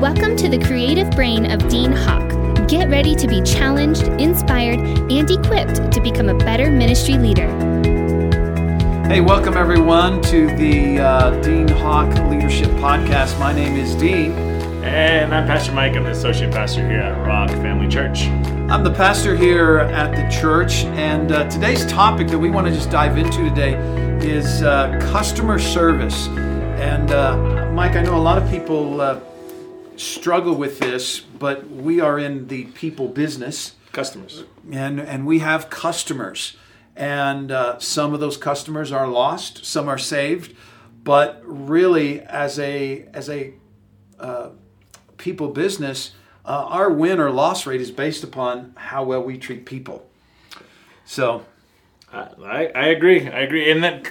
Welcome to the creative brain of Dean Hawk. Get ready to be challenged, inspired, and equipped to become a better ministry leader. Hey, welcome everyone to the uh, Dean Hawk Leadership Podcast. My name is Dean. And I'm Pastor Mike. I'm the associate pastor here at Rock Family Church. I'm the pastor here at the church, and uh, today's topic that we want to just dive into today is uh, customer service. And uh, Mike, I know a lot of people uh, struggle with this, but we are in the people business, Customers. and and we have customers, and uh, some of those customers are lost, some are saved, but really, as a as a uh, people business, uh, our win or loss rate is based upon how well we treat people. So, I, I I agree. I agree. And then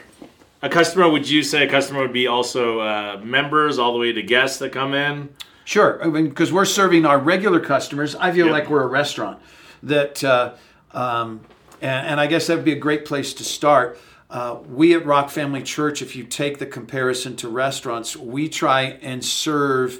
a customer, would you say a customer would be also uh, members all the way to guests that come in? Sure, I mean, because we're serving our regular customers, I feel Yep. like we're a restaurant. That, uh, um, and, and I guess that would be a great place to start. Uh, we at Rock Family Church, if you take the comparison to restaurants, we try and serve,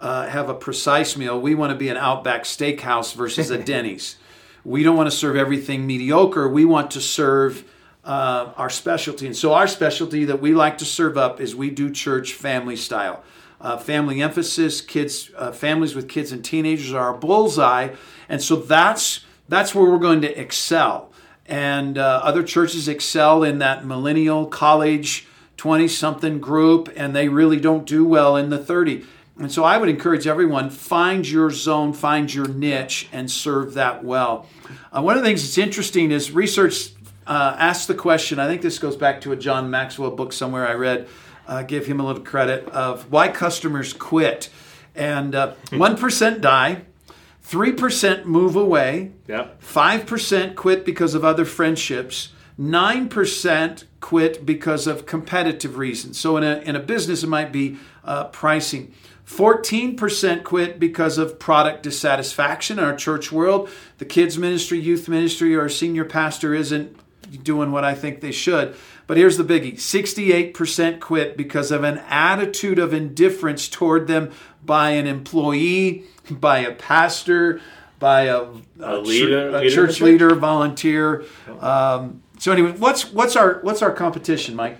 uh, have a precise meal. We want to be an Outback Steakhouse versus a Denny's. We don't want to serve everything mediocre. We want to serve uh, our specialty. And so, our specialty that we like to serve up is we do church family style. Uh, family emphasis, kids, uh, families with kids and teenagers are our bullseye, and so that's that's where we're going to excel. And uh, other churches excel in that millennial college, twenty something group, and they really don't do well in the thirty. And so I would encourage everyone find your zone, find your niche, and serve that well. Uh, one of the things that's interesting is research uh, asks the question. I think this goes back to a John Maxwell book somewhere I read. Uh, give him a little credit of why customers quit, and uh, one die, three percent move away, Yep. 5% quit because of other friendships. 9% quit because of competitive reasons. So in a, in a business, it might be uh, pricing. 14% quit because of product dissatisfaction in our church world. The kids' ministry, youth ministry, or senior pastor isn't doing what I think they should. But here's the biggie 68% quit because of an attitude of indifference toward them by an employee, by a pastor, by a, a, A leader- a leader church church? leader, volunteer. Um, so anyway, what's what's our what's our competition, Mike?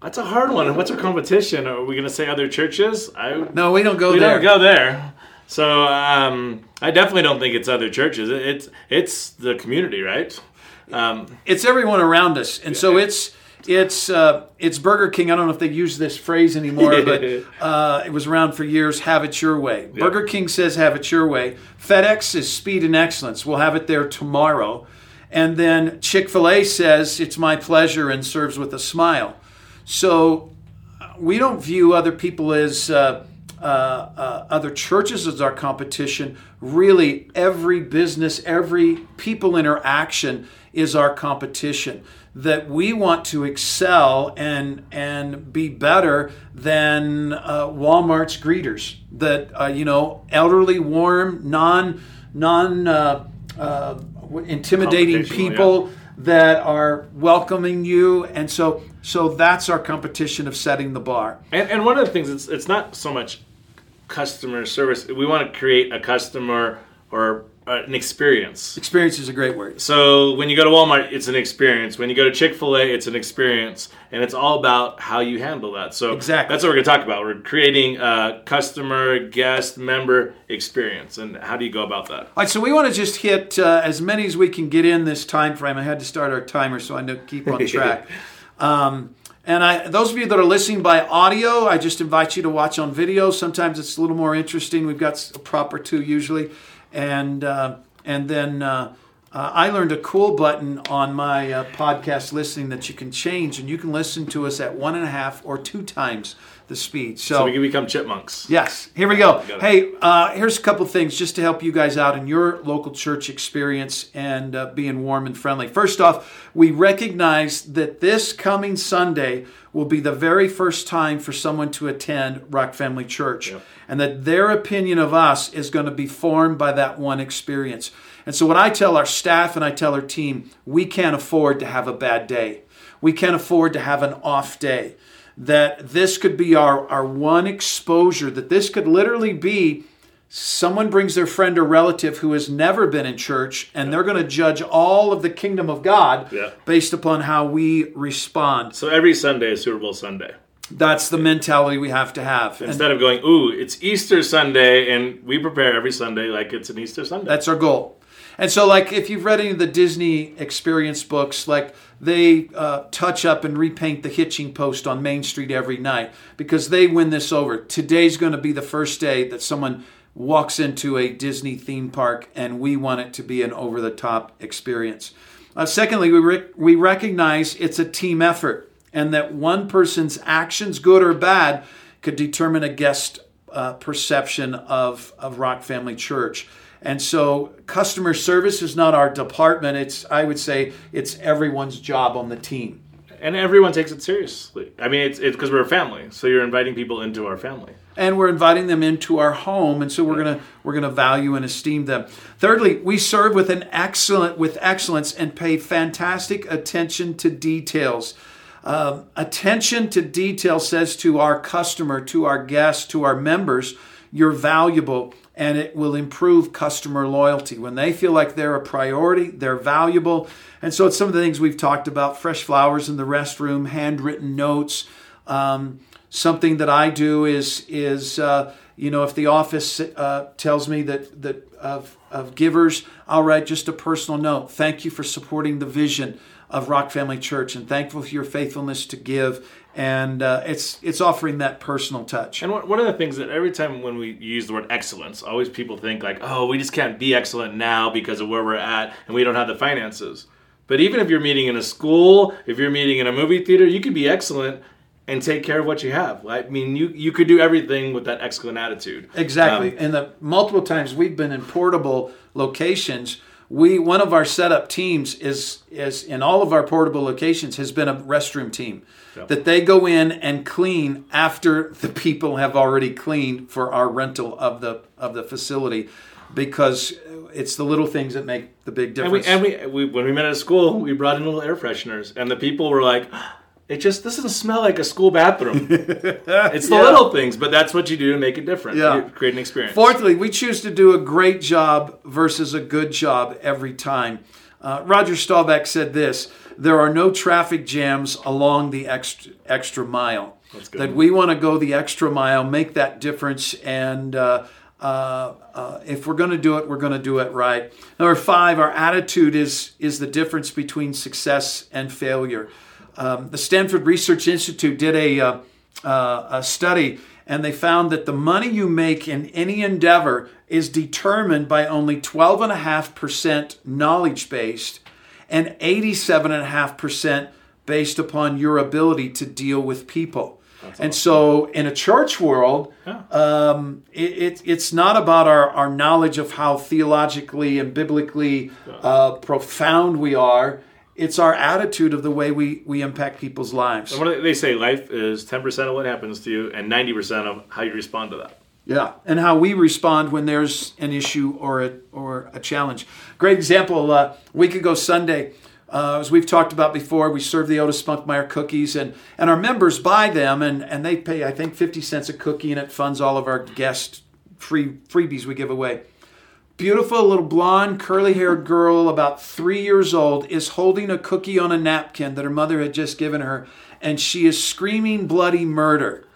That's a hard one. What's our competition? Are we going to say other churches? I No, we don't go we there. We don't go there. So um, I definitely don't think it's other churches. It's it's the community, right? Um, It's everyone around us, and so it's it's uh, it's Burger King. I don't know if they use this phrase anymore, but uh, it was around for years. Have it your way. Burger King says have it your way. FedEx is speed and excellence. We'll have it there tomorrow. And then Chick Fil A says it's my pleasure and serves with a smile. So uh, we don't view other people as uh, uh, uh, other churches as our competition. Really, every business, every people interaction is our competition. That we want to excel and and be better than uh, Walmart's greeters. That uh, you know, elderly, warm, non non uh, uh, intimidating Confrontational, yeah. people that are welcoming you and so so that's our competition of setting the bar And, and one of the things, it's, it's not so much customer service. We want to create a customer or uh, an experience. experience is a great word So when you go to Walmart, it's an experience. When you go to Chick Fil A, it's an experience, and it's all about how you handle that. So Exactly. that's what we're going to talk about. We're creating a customer, guest, member experience, and how do you go about that? all right so we want to just hit uh, as many as we can get in this time frame i had to start our timer so i know keep on track um, and I, those of you that are listening by audio, I just invite you to watch on video. Sometimes it's a little more interesting. We've got a prop or two usually, and uh, and then uh, I learned a cool button on my uh, podcast listening that you can change, and you can listen to us at one and a half or two times the speed. So we can become chipmunks. Yes, here we go. Hey, uh, here's a couple things just to help you guys out in your local church experience and uh, being warm and friendly. First off, we recognize that this coming Sunday will be the very first time for someone to attend Rock Family Church, Yep. and that their opinion of us is going to be formed by that one experience. And so, what I tell our staff and I tell our team, we can't afford to have a bad day. We can't afford to have an off day that this could be our, our one exposure, that this could literally be someone brings their friend or relative who has never been in church and they're going to judge all of the kingdom of God Yeah. based upon how we respond. So every Sunday is Super Bowl Sunday. That's the mentality we have to have. And Instead of going, ooh, it's Easter Sunday, and we prepare every Sunday like it's an Easter Sunday. That's our goal. And so, like, if you've read any of the Disney experience books, like, they uh, touch up and repaint the hitching post on Main Street every night because they win this over. Today's going to be the first day that someone walks into a Disney theme park, and we want it to be an over the top experience. Uh, secondly, we, rec- we recognize it's a team effort and that one person's actions, good or bad, could determine a guest uh, perception of, of Rock Family Church. And so customer service is not our department. It's, I would say, it's everyone's job on the team. and everyone takes it seriously. I mean, it's it's because we're a family, so you're inviting people into our family. and we're inviting them into our home and so we're going to we're to value and esteem them thirdly we serve with an excellent with excellence and pay fantastic attention to details um, attention to detail says to our customer to our guests to our members you're valuable and it will improve customer loyalty when they feel like they're a priority they're valuable and so it's some of the things we've talked about fresh flowers in the restroom handwritten notes um, something that I do is is uh, you know if the office uh, tells me that that of of givers, I'll write just a personal note. Thank you for supporting the vision of Rock Family Church, and thankful for your faithfulness to give. And uh, it's it's offering that personal touch. And one one of the things that every time when we use the word excellence, always people think like, oh, we just can't be excellent now because of where we're at and we don't have the finances. But even if you're meeting in a school, if you're meeting in a movie theater, you can be excellent and take care of what you have. I mean, you you could do everything with that excellent attitude. Exactly. Um, and the multiple times we've been in portable locations, we one of our setup teams is is in all of our portable locations has been a restroom team. That they go in and clean after the people have already cleaned for our rental of the of the facility because it's the little things that make the big and we, difference. and we, we when we met at school, we brought in little air fresheners, and the people were like. It just this doesn't smell like a school bathroom. it's the Yeah. little things, but that's what you do to make it different. Yeah. You create an experience. Fourthly, we choose to do a great job versus a good job every time. Uh, Roger Staubach said this there are no traffic jams along the extra, extra mile. good. That we want to go the extra mile, make that difference, and uh, uh, uh, if we're going to do it, we're going to do it right. Number five, our attitude is, is the difference between success and failure. Um, the Stanford Research Institute did a, uh, uh, a study, and they found that the money you make in any endeavor is determined by only 12.5% knowledge based and 87.5% based upon your ability to deal with people. and so, in a church world, um, it, it, it's not about our, our knowledge of how theologically and biblically uh, profound we are. It's our attitude of the way we, we impact people's lives. And what they say? Life is ten percent of what happens to you, and ninety percent of how you respond to that. Yeah, and how we respond when there's an issue or a or a challenge. Great example. Uh, a week ago Sunday, uh, as we've talked about before, we serve the Otis Spunkmeyer cookies, and and our members buy them, and and they pay I think fifty cents a cookie, and it funds all of our guest free freebies we give away. Beautiful little blonde, curly haired girl, about three years old, is holding a cookie on a napkin that her mother had just given her, and she is screaming bloody murder.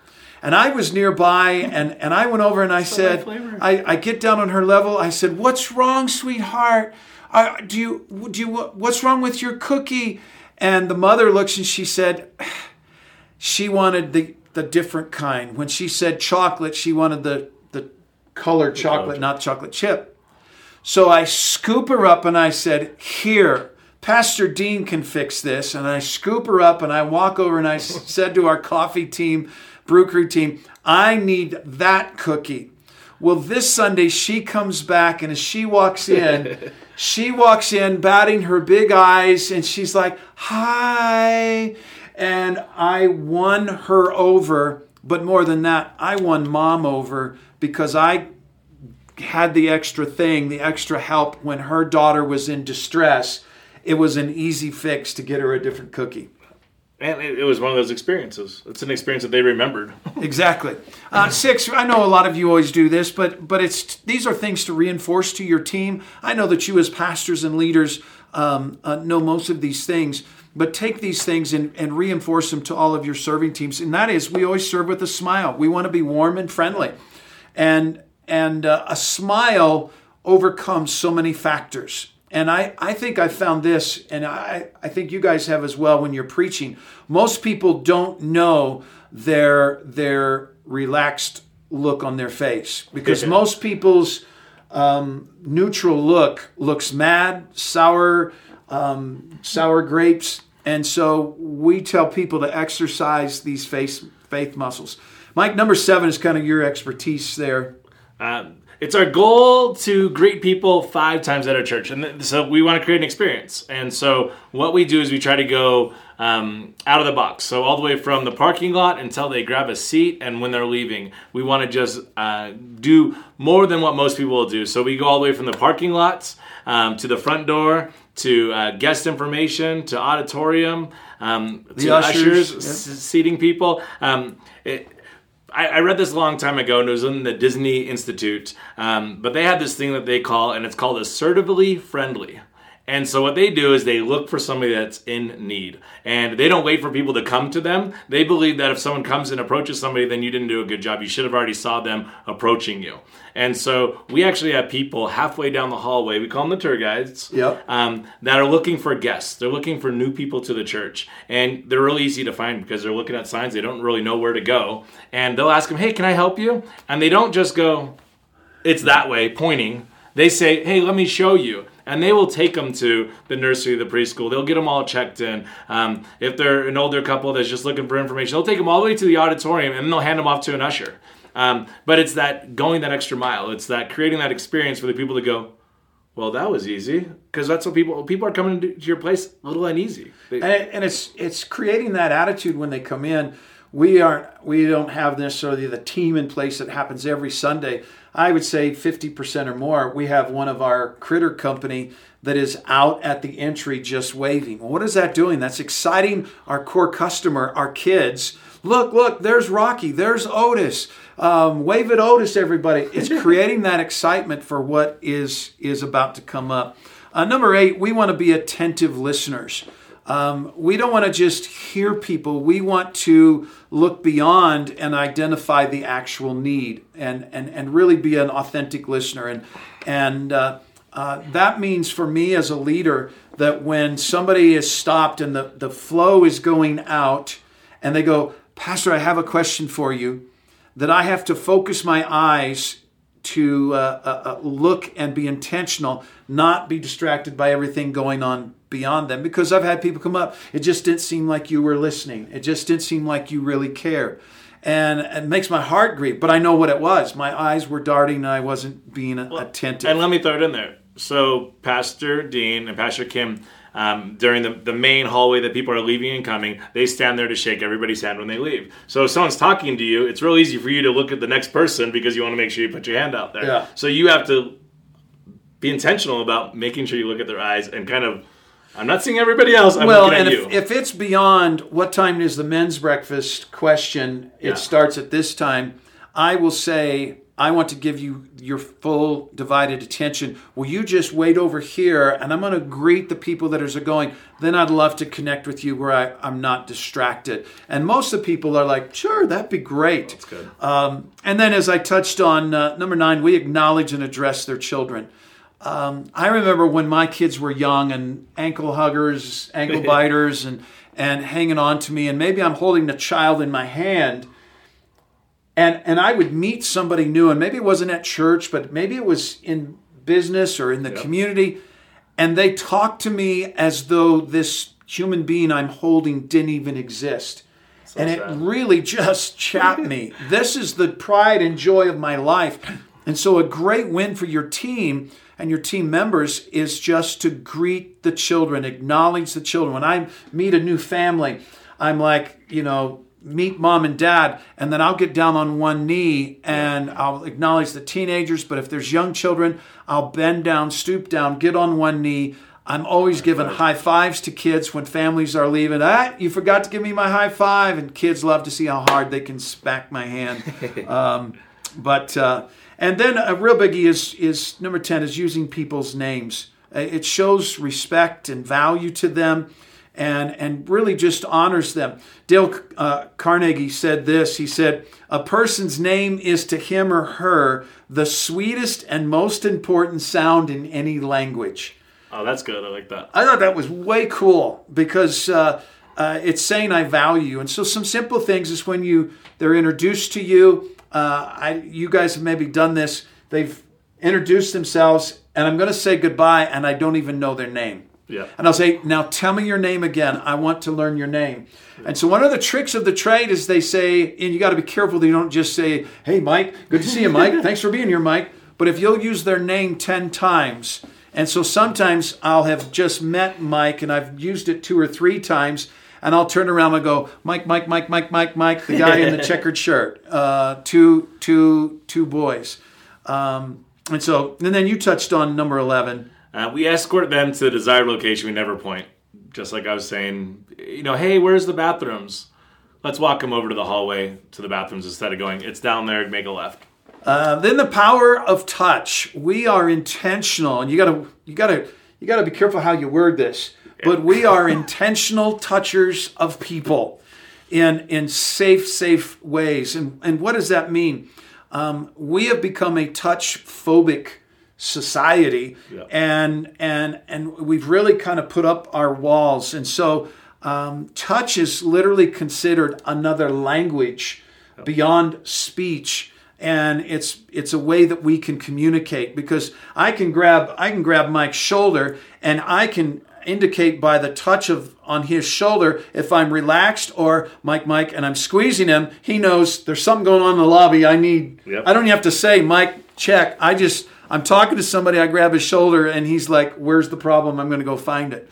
And I was nearby, and, and I went over and I said. I, I get down on her level. I said, "What's wrong, sweetheart? Uh, do you do you what's wrong with your cookie?" And the mother looks and she said, she wanted the the different kind. When she said chocolate, she wanted the the colored chocolate, chip. not chocolate chip. So I scoop her up and I said, Here, Pastor Dean can fix this. And I scoop her up and I walk over and I said to our coffee team, brew crew team, I need that cookie. Well, this Sunday she comes back and as she walks in, she walks in batting her big eyes and she's like, Hi. And I won her over. But more than that, I won mom over because I had the extra thing, the extra help when her daughter was in distress. It was an easy fix to get her a different cookie. And it, it was one of those experiences. It's an experience that they remembered. Exactly. Uh, six. I know a lot of you always do this, but but it's these are things to reinforce to your team. I know that you as pastors and leaders um, uh, know most of these things, but take these things and, and reinforce them to all of your serving teams. And that is, we always serve with a smile. We want to be warm and friendly, and and uh, a smile overcomes so many factors. And I, I think I found this, and I, I think you guys have as well when you're preaching. Most people don't know their their relaxed look on their face because most people's um, neutral look looks mad, sour, um, sour grapes, and so we tell people to exercise these face faith muscles. Mike, number seven is kind of your expertise there. Um, it's our goal to greet people five times at our church, and th- so we want to create an experience. And so what we do is we try to go um, out of the box, so all the way from the parking lot until they grab a seat, and when they're leaving, we want to just uh, do more than what most people will do. So we go all the way from the parking lots um, to the front door. To uh, guest information, to auditorium, um, to ushers, ushers, s- seating people. Um, it, I, I read this a long time ago, and it was in the Disney Institute. Um, but they had this thing that they call, and it's called assertively friendly. And so what they do is they look for somebody that's in need, and they don't wait for people to come to them. They believe that if someone comes and approaches somebody, then you didn't do a good job. You should have already saw them approaching you. And so we actually have people halfway down the hallway. We call them the tour guides. Yep. Um, that are looking for guests. They're looking for new people to the church, and they're really easy to find because they're looking at signs. They don't really know where to go, and they'll ask them, "Hey, can I help you?" And they don't just go, "It's that way," pointing. They say, "Hey, let me show you." And they will take them to the nursery, the preschool. They'll get them all checked in. Um, if they're an older couple that's just looking for information, they'll take them all the way to the auditorium and then they'll hand them off to an usher. Um, but it's that going that extra mile. It's that creating that experience for the people to go, well, that was easy because that's what people people are coming to your place a little uneasy. They- and, it- and it's it's creating that attitude when they come in. We aren't we don't have necessarily the team in place that happens every Sunday. I would say 50% or more. We have one of our critter company that is out at the entry just waving. What is that doing? That's exciting our core customer, our kids. Look, look, there's Rocky, there's Otis. Um, wave at Otis, everybody. It's creating that excitement for what is is about to come up. Uh, number eight, we want to be attentive listeners. Um, we don't want to just hear people. We want to look beyond and identify the actual need and, and, and really be an authentic listener. And, and uh, uh, that means for me as a leader that when somebody is stopped and the, the flow is going out and they go, Pastor, I have a question for you, that I have to focus my eyes to uh, uh, uh, look and be intentional, not be distracted by everything going on beyond them. Because I've had people come up, it just didn't seem like you were listening. It just didn't seem like you really cared. And it makes my heart grieve, but I know what it was. My eyes were darting and I wasn't being attentive. And let me throw it in there. So, Pastor Dean and Pastor Kim, um, during the, the main hallway that people are leaving and coming, they stand there to shake everybody's hand when they leave. So, if someone's talking to you, it's real easy for you to look at the next person because you want to make sure you put your hand out there. Yeah. So, you have to be intentional about making sure you look at their eyes and kind of, I'm not seeing everybody else, I'm well, and at if, you. if it's beyond what time is the men's breakfast question, it Yeah. starts at this time. I will say, I want to give you your full divided attention. Will you just wait over here and I'm going to greet the people that are going? Then I'd love to connect with you where I, I'm not distracted. And most of the people are like, sure, that'd be great. That's good. Um, and then, as I touched on uh, number nine, we acknowledge and address their children. Um, I remember when my kids were young and ankle huggers, ankle biters, and and hanging on to me, and maybe I'm holding a child in my hand, and and I would meet somebody new, and maybe it wasn't at church, but maybe it was in business or in the community, and they talked to me as though this human being I'm holding didn't even exist. and it really just chapped me. This is the pride and joy of my life. And so, a great win for your team and your team members is just to greet the children, acknowledge the children. When I meet a new family, I'm like, you know, meet mom and dad, and then I'll get down on one knee and I'll acknowledge the teenagers. But if there's young children, I'll bend down, stoop down, get on one knee. I'm always giving high fives to kids when families are leaving. Ah, you forgot to give me my high five, and kids love to see how hard they can smack my hand. um, but uh, and then a real biggie is is number ten is using people's names. Uh, It shows respect and value to them, and and really just honors them. Dale uh, Carnegie said this. He said, "A person's name is to him or her the sweetest and most important sound in any language." Oh, that's good. I like that. I thought that was way cool because uh, uh, it's saying I value you. And so some simple things is when you they're introduced to you. Uh, I you guys have maybe done this. They've introduced themselves, and I'm going to say goodbye, and I don't even know their name. Yeah. And I'll say, now tell me your name again. I want to learn your name. And so one of the tricks of the trade is they say, and you got to be careful that you don't just say, hey, Mike, good to see you, Mike. Thanks for being here, Mike. But if you'll use their name 10 times, and so sometimes I'll have just met Mike and I've used it two or three times, and I'll turn around and go, Mike, Mike, Mike, Mike, Mike, Mike, the guy in the checkered shirt, uh, two, two, two boys. Um, and so, and then you touched on number 11. Uh, we escort them to the desired location. We never point. Just like I was saying, you know, hey, where's the bathrooms? Let's walk them over to the hallway to the bathrooms instead of going, it's down there, make a left. Uh, then the power of touch. We are intentional, and you gotta, you gotta, you gotta be careful how you word this. But we are intentional touchers of people in in safe, safe ways. And and what does that mean? Um, we have become a touch phobic society, Yeah. and and and we've really kind of put up our walls. And so, um, touch is literally considered another language beyond speech and it's it's a way that we can communicate because I can grab I can grab Mike's shoulder and I can indicate by the touch of on his shoulder if I'm relaxed or Mike Mike and I'm squeezing him he knows there's something going on in the lobby I need Yep. I don't even have to say Mike check I just I'm talking to somebody I grab his shoulder and he's like where's the problem I'm going to go find it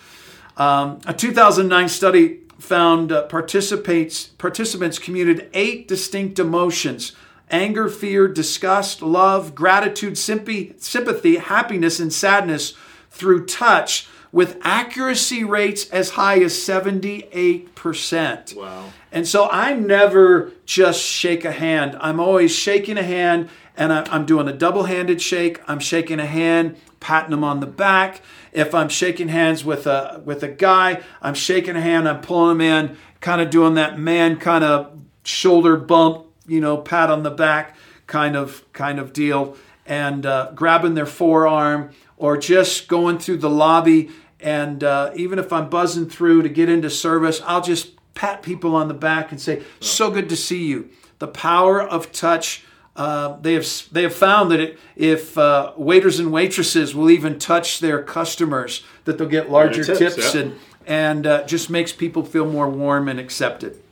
um, a 2009 study found uh, participates, participants commuted eight distinct emotions anger, fear, disgust, love, gratitude, sympathy, sympathy, happiness, and sadness through touch with accuracy rates as high as 78%. Wow. And so I never just shake a hand. I'm always shaking a hand and I- I'm doing a double handed shake. I'm shaking a hand, patting them on the back. If I'm shaking hands with a, with a guy, I'm shaking a hand, I'm pulling him in, kind of doing that man kind of shoulder bump, you know, pat on the back kind of kind of deal, and uh, grabbing their forearm or just going through the lobby. And uh, even if I'm buzzing through to get into service, I'll just pat people on the back and say, "So good to see you." The power of touch. Uh, they have they have found that it, if uh, waiters and waitresses will even touch their customers, that they'll get larger tips, tips, yeah. and and uh, just makes people feel more warm and accepted.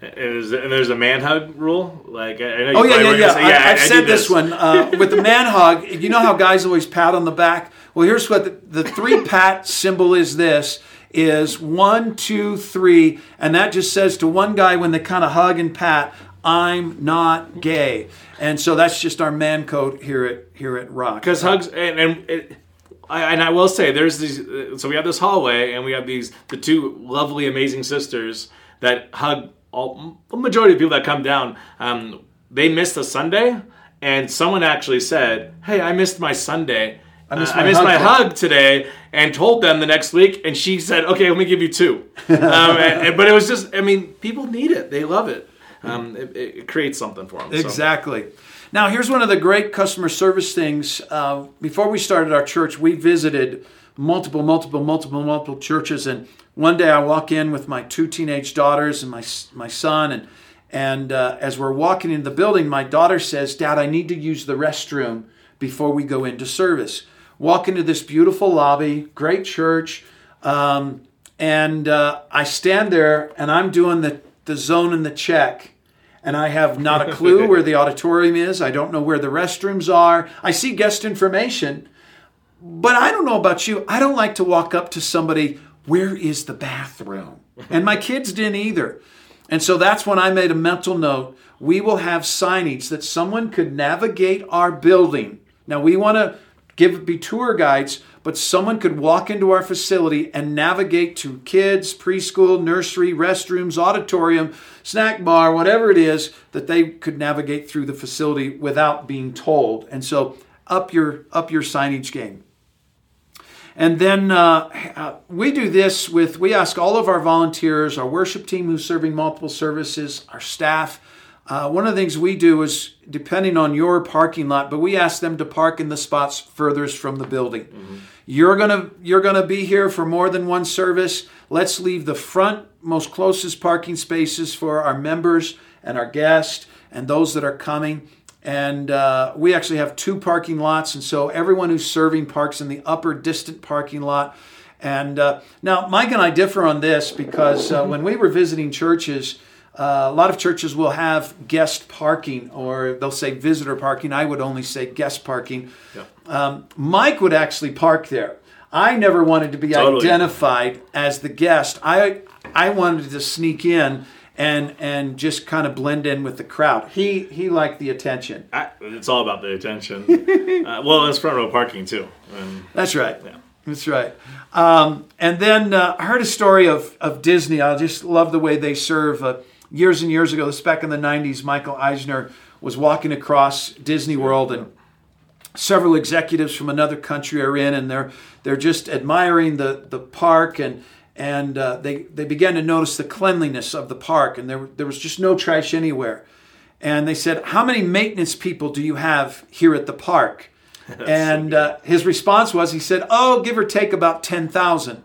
And there's, and there's a man hug rule. Like I know Oh yeah, yeah, yeah. say, I, I, I've I said do this, one uh, with the man hug. You know how guys always pat on the back. Well, here's what the, the three pat symbol is. This is one, two, three, and that just says to one guy when they kind of hug and pat, "I'm not gay," and so that's just our man code here at here at Rock. because hugs and and, it, I, and I will say there's these. uh, So we have this hallway and we have these the two lovely, amazing sisters that hug all the majority of people that come down. Um, they missed a Sunday, and someone actually said, "Hey, I missed my Sunday." I missed I my missed hug my hug today, and told them the next week, and she said, "Okay, let me give you two. um, and- and- but it was just, I mean, people need it; they love it. Um, it, it creates something for them. Exactly. Now, here's one of the great customer service things. Uh, before we started our church, we visited multiple, multiple, multiple, multiple churches. And one day I walk in with my two teenage daughters and my, my son. And, and uh, as we're walking into the building, my daughter says, Dad, I need to use the restroom before we go into service. Walk into this beautiful lobby, great church. Um, and uh, I stand there and I'm doing the, the zone and the check and I have not a clue where the auditorium is. I don't know where the restrooms are. I see guest information, but I don't know about you. I don't like to walk up to somebody, where is the bathroom? And my kids didn't either. And so that's when I made a mental note. We will have signage that someone could navigate our building. Now we want to give be tour guides, but someone could walk into our facility and navigate to kids, preschool, nursery, restrooms, auditorium, snack bar, whatever it is that they could navigate through the facility without being told. And so up your up your signage game. And then uh, we do this with, we ask all of our volunteers, our worship team who's serving multiple services, our staff. Uh, one of the things we do is, depending on your parking lot, but we ask them to park in the spots furthest from the building. Mm-hmm. You're gonna you're gonna be here for more than one service. Let's leave the front most closest parking spaces for our members and our guests and those that are coming. And uh, we actually have two parking lots, and so everyone who's serving parks in the upper distant parking lot. And uh, now, Mike and I differ on this because uh, when we were visiting churches, uh, a lot of churches will have guest parking or they'll say visitor parking. I would only say guest parking. Yeah. Um, Mike would actually park there. I never wanted to be totally. identified as the guest. I I wanted to sneak in and and just kind of blend in with the crowd. He he liked the attention. I, it's all about the attention. uh, well, it's front row parking too. And, That's right. Yeah. That's right. Um, and then uh, I heard a story of, of Disney. I just love the way they serve. Uh, years and years ago, this back in the 90s, Michael Eisner was walking across Disney World and several executives from another country are in and they're they're just admiring the the park and and uh, they they began to notice the cleanliness of the park, and there there was just no trash anywhere. And they said, "How many maintenance people do you have here at the park?" and uh, his response was, he said, "Oh, give or take about ten thousand.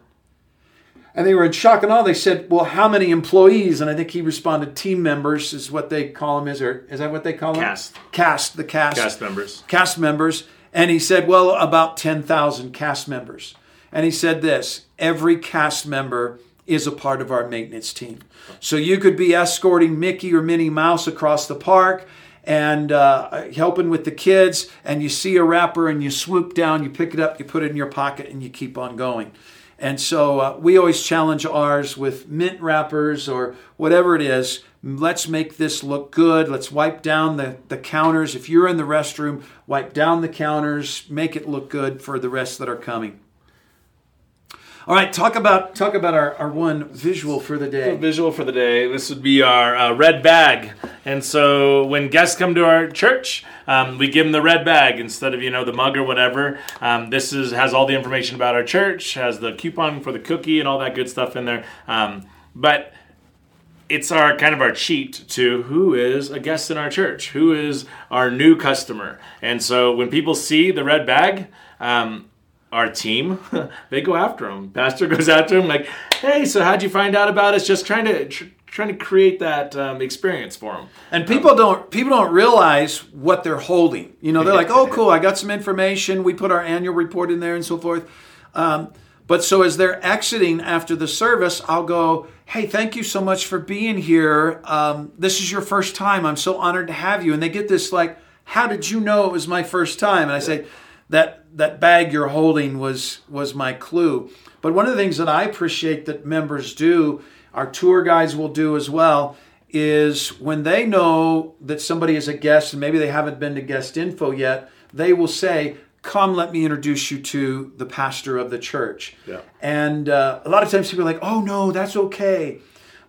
And they were in shock and awe. They said, "Well, how many employees?" And I think he responded, "Team members is what they call them. Is or is that what they call them? Cast. Cast. The cast. Cast members. Cast members." And he said, "Well, about ten thousand cast members." And he said this every cast member is a part of our maintenance team. So you could be escorting Mickey or Minnie Mouse across the park and uh, helping with the kids, and you see a wrapper and you swoop down, you pick it up, you put it in your pocket, and you keep on going. And so uh, we always challenge ours with mint wrappers or whatever it is. Let's make this look good. Let's wipe down the, the counters. If you're in the restroom, wipe down the counters, make it look good for the rest that are coming. All right, talk about talk about our, our one visual for the day. visual for the day. This would be our uh, red bag. And so when guests come to our church, um, we give them the red bag instead of you know the mug or whatever. Um, this is has all the information about our church, has the coupon for the cookie and all that good stuff in there. Um, but it's our kind of our cheat to who is a guest in our church, who is our new customer. And so when people see the red bag, um, our team, they go after him. Pastor goes after him like, "Hey, so how'd you find out about us?" Just trying to tr- trying to create that um, experience for them. And people um, don't people don't realize what they're holding. You know, they're like, "Oh, cool! I got some information. We put our annual report in there and so forth." Um, but so as they're exiting after the service, I'll go, "Hey, thank you so much for being here. Um, this is your first time. I'm so honored to have you." And they get this like, "How did you know it was my first time?" And I say that that bag you're holding was was my clue. But one of the things that I appreciate that members do, our tour guides will do as well, is when they know that somebody is a guest and maybe they haven't been to guest info yet, they will say, "Come, let me introduce you to the pastor of the church." Yeah. And uh, a lot of times people are like, "Oh no, that's okay."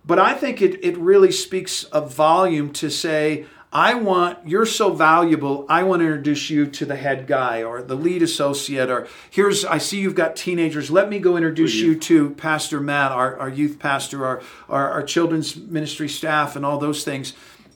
But I think it, it really speaks a volume to say, I want, you're so valuable, I want to introduce you to the head guy or the lead associate, or here's, I see you've got teenagers, let me go introduce you to Pastor Matt, our, our youth pastor, our, our, our children's ministry staff, and all those things,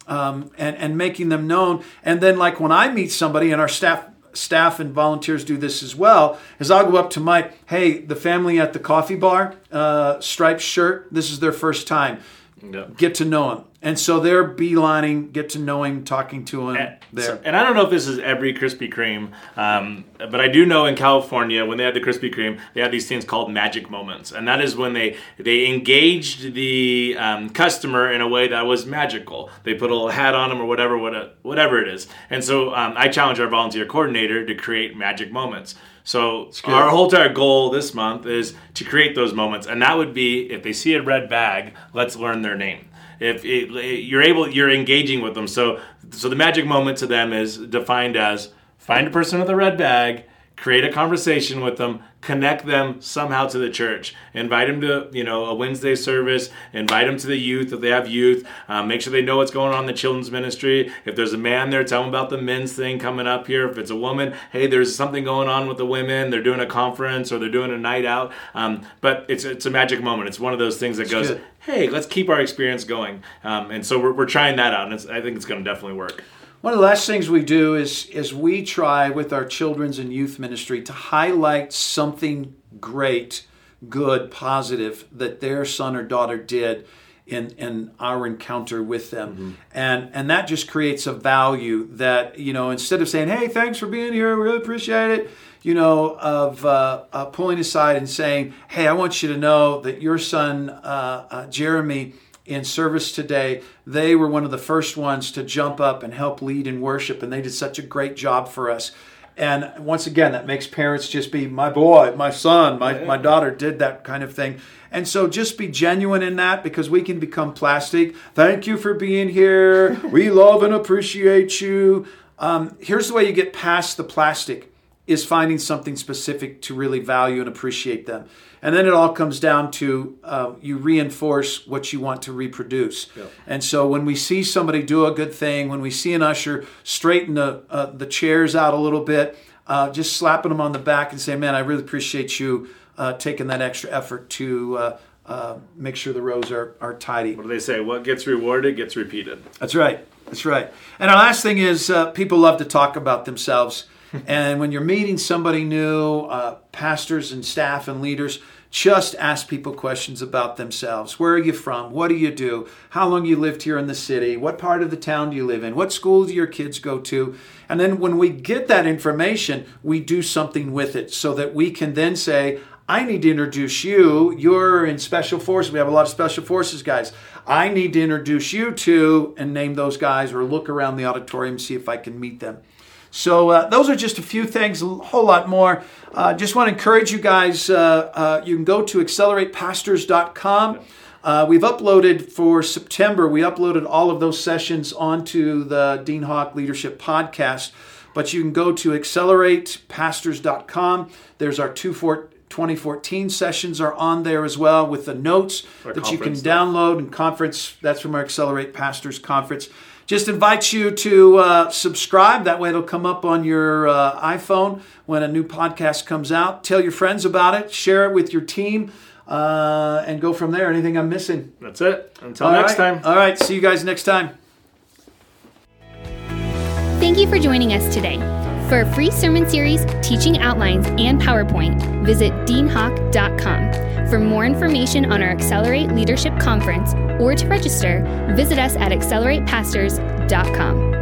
um, and, and making them known. And then, like when I meet somebody, and our staff, staff and volunteers do this as well is i'll go up to mike hey the family at the coffee bar uh, striped shirt this is their first time yeah. get to know him and so they're beelining, get to know him, talking to him and, there. So, and I don't know if this is every Krispy Kreme, um, but I do know in California when they had the Krispy Kreme, they had these things called magic moments, and that is when they they engaged the um, customer in a way that was magical. They put a little hat on them or whatever, whatever it is. And so um, I challenge our volunteer coordinator to create magic moments. So our whole entire goal this month is to create those moments, and that would be if they see a red bag, let's learn their name. If it, you're able you're engaging with them. So so the magic moment to them is defined as find a person with a red bag create a conversation with them, connect them somehow to the church. Invite them to, you know, a Wednesday service. Invite them to the youth if they have youth. Um, make sure they know what's going on in the children's ministry. If there's a man there, tell them about the men's thing coming up here. If it's a woman, hey, there's something going on with the women. They're doing a conference or they're doing a night out. Um, but it's it's a magic moment. It's one of those things that goes, good. hey, let's keep our experience going. Um, and so we're, we're trying that out, and it's, I think it's going to definitely work. One of the last things we do is is we try with our children's and youth ministry to highlight something great, good, positive that their son or daughter did in in our encounter with them. And and that just creates a value that, you know, instead of saying, "Hey, thanks for being here. We really appreciate it." You know, of uh, uh, pulling aside and saying, "Hey, I want you to know that your son, uh, uh, Jeremy, in service today, they were one of the first ones to jump up and help lead in worship, and they did such a great job for us. And once again, that makes parents just be my boy, my son, my, my daughter did that kind of thing. And so just be genuine in that because we can become plastic. Thank you for being here. We love and appreciate you. Um, here's the way you get past the plastic is finding something specific to really value and appreciate them. And then it all comes down to uh, you reinforce what you want to reproduce. And so when we see somebody do a good thing, when we see an usher straighten the, uh, the chairs out a little bit, uh, just slapping them on the back and saying, man, I really appreciate you uh, taking that extra effort to uh, uh, make sure the rows are, are tidy. What do they say? What gets rewarded gets repeated. That's right. That's right. And our last thing is uh, people love to talk about themselves. And when you're meeting somebody new, uh, pastors and staff and leaders, just ask people questions about themselves. Where are you from? What do you do? How long you lived here in the city? What part of the town do you live in? What school do your kids go to? And then when we get that information, we do something with it so that we can then say, I need to introduce you. You're in special forces. We have a lot of special forces guys. I need to introduce you to and name those guys or look around the auditorium and see if I can meet them. So uh, those are just a few things, a whole lot more. Uh, just want to encourage you guys. Uh, uh, you can go to acceleratepastors.com. Uh, we've uploaded for September. We uploaded all of those sessions onto the Dean Hawk Leadership Podcast. But you can go to acceleratepastors.com. There's our two four, 2014 sessions are on there as well with the notes Our that you can download and conference. That's from our Accelerate Pastors Conference. Just invite you to uh, subscribe. That way it'll come up on your uh, iPhone when a new podcast comes out. Tell your friends about it. Share it with your team. Uh, and go from there. Anything I'm missing? That's it. Until All next right. time. All right. See you guys next time. Thank you for joining us today. For a free sermon series, teaching outlines, and PowerPoint, visit deanhawk.com. For more information on our Accelerate Leadership Conference or to register, visit us at acceleratepastors.com.